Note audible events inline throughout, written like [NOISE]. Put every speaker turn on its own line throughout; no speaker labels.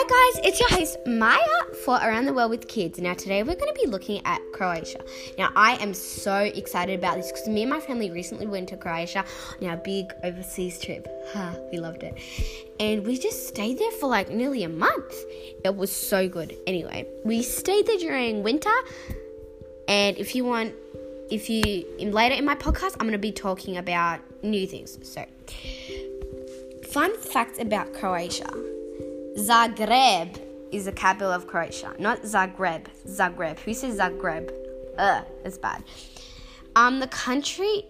Hi guys, it's your host Maya for Around the World with Kids. Now today we're going to be looking at Croatia. Now I am so excited about this because me and my family recently went to Croatia on our big overseas trip. We loved it. And we just stayed there for like nearly a month. It was so good. Anyway, we stayed there during winter. And if you want, if you in later in my podcast, I'm going to be talking about new things. So, fun facts about Croatia. Zagreb is the capital of Croatia, not Zagreb. Zagreb. Who says Zagreb? Ugh, it's bad. Um, the country,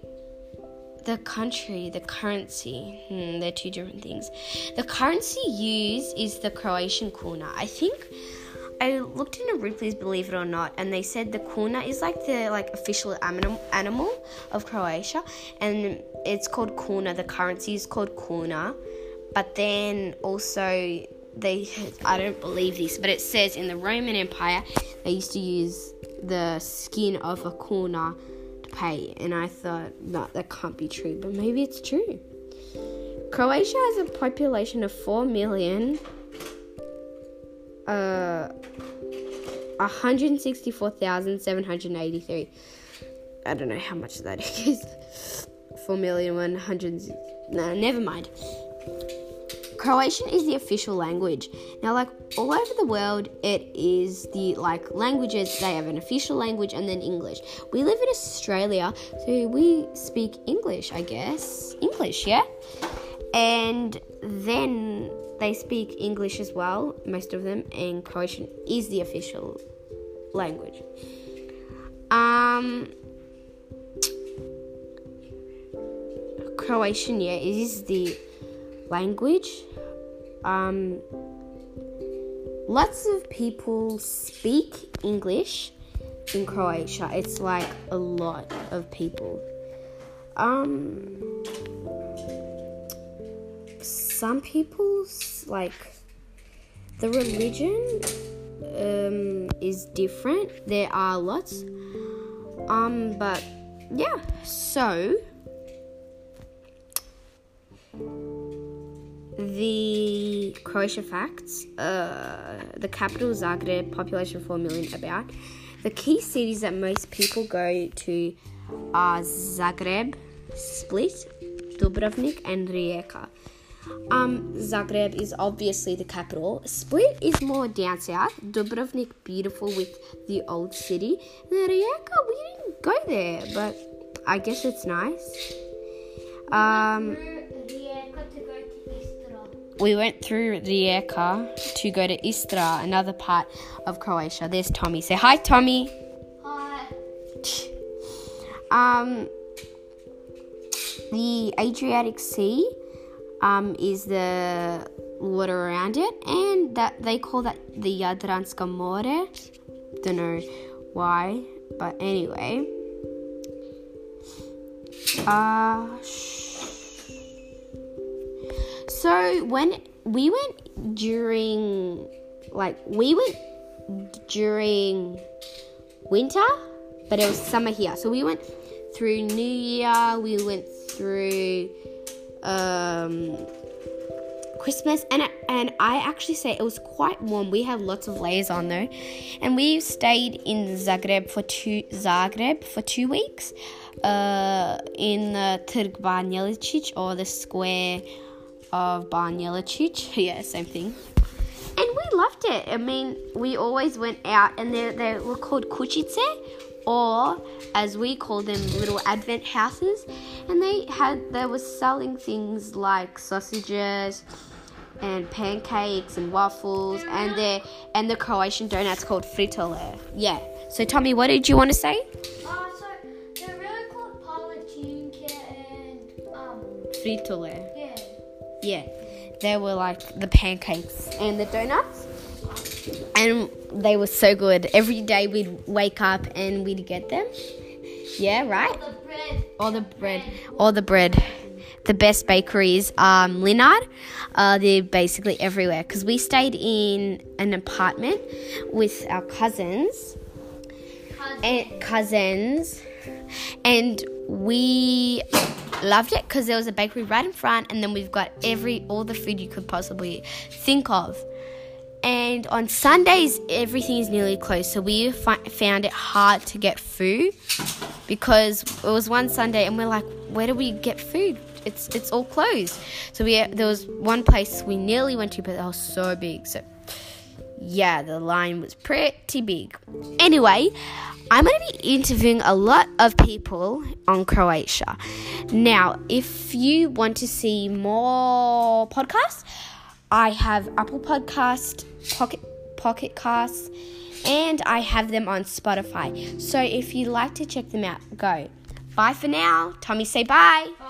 the country, the currency. Hmm, they're two different things. The currency used is the Croatian kuna. I think I looked into Ripley's Believe It or Not, and they said the kuna is like the like official animal of Croatia, and it's called kuna. The currency is called kuna, but then also they I don't believe this, but it says in the Roman Empire they used to use the skin of a kuna to pay, and I thought no, that can't be true, but maybe it's true. Croatia has a population of four million. Uh, 164,783. I don't know how much that [LAUGHS] is. 4 million 100. No, never mind. Croatian is the official language. Now, like all over the world, it is the like languages. They have an official language and then English. We live in Australia, so we speak English, I guess. English, yeah. And then they speak English as well, most of them, and Croatian is the official language. Um, Croatian, yeah, is the language. Um, lots of people speak English in Croatia. It's like a lot of people. Um, some people's like the religion um, is different. There are lots. Um, but yeah, so the Croatia facts. Uh, the capital Zagreb, population 4 million about. The key cities that most people go to are Zagreb, Split, Dubrovnik, and Rijeka. Um, Zagreb is obviously the capital. Split is more down south. Dubrovnik, beautiful with the old city. And Rijeka, we didn't go there, but I guess it's nice. Um, we went through Rijeka to go to Istra, another part of Croatia. There's Tommy. Say hi, Tommy.
Hi.
Um, the Adriatic Sea um, is the water around it, and that they call that the Jadranska More. Don't know why, but anyway. Uh, so when we went during, like, we went during winter, but it was summer here. So we went through New Year, we went through um, Christmas, and and I actually say it was quite warm. We had lots of layers on though, and we stayed in Zagreb for two Zagreb for two weeks, uh, in the Trg or the square of Banja Lucić. [LAUGHS] yeah, same thing. And we loved it. I mean, we always went out, and they they were called kućice, or as we call them, little advent houses. And they had they were selling things like sausages and pancakes and waffles, and the and the Croatian donuts called fritole. Yeah. So Tommy, what did you want to say?
Uh, so they're really called palačinke and um
Fritole.
Yeah.
They were like the pancakes and the donuts, and they were so good. Every day we'd wake up and we'd get them. Yeah, right.
The.
All the bread, all the bread. The best bakeries, um, Mlinar. Uh, they're basically everywhere because we stayed in an apartment with our cousins and cousins, and we loved it because there was a bakery right in front, and then we've got every all the food you could possibly think of. And on Sundays, everything is nearly closed. So we fi- found it hard to get food because it was one Sunday, and we're like, where do we get food? It's it's all closed. So we there was one place we nearly went to, but it was so big. So yeah, the line was pretty big. Anyway, I'm going to be interviewing a lot of people on Croatia. Now, if you want to see more podcasts, I have Apple Podcast, Pocket Pocket and I have them on Spotify. So if you'd like to check them out, go. Bye for now. Tommy, say bye.
Bye.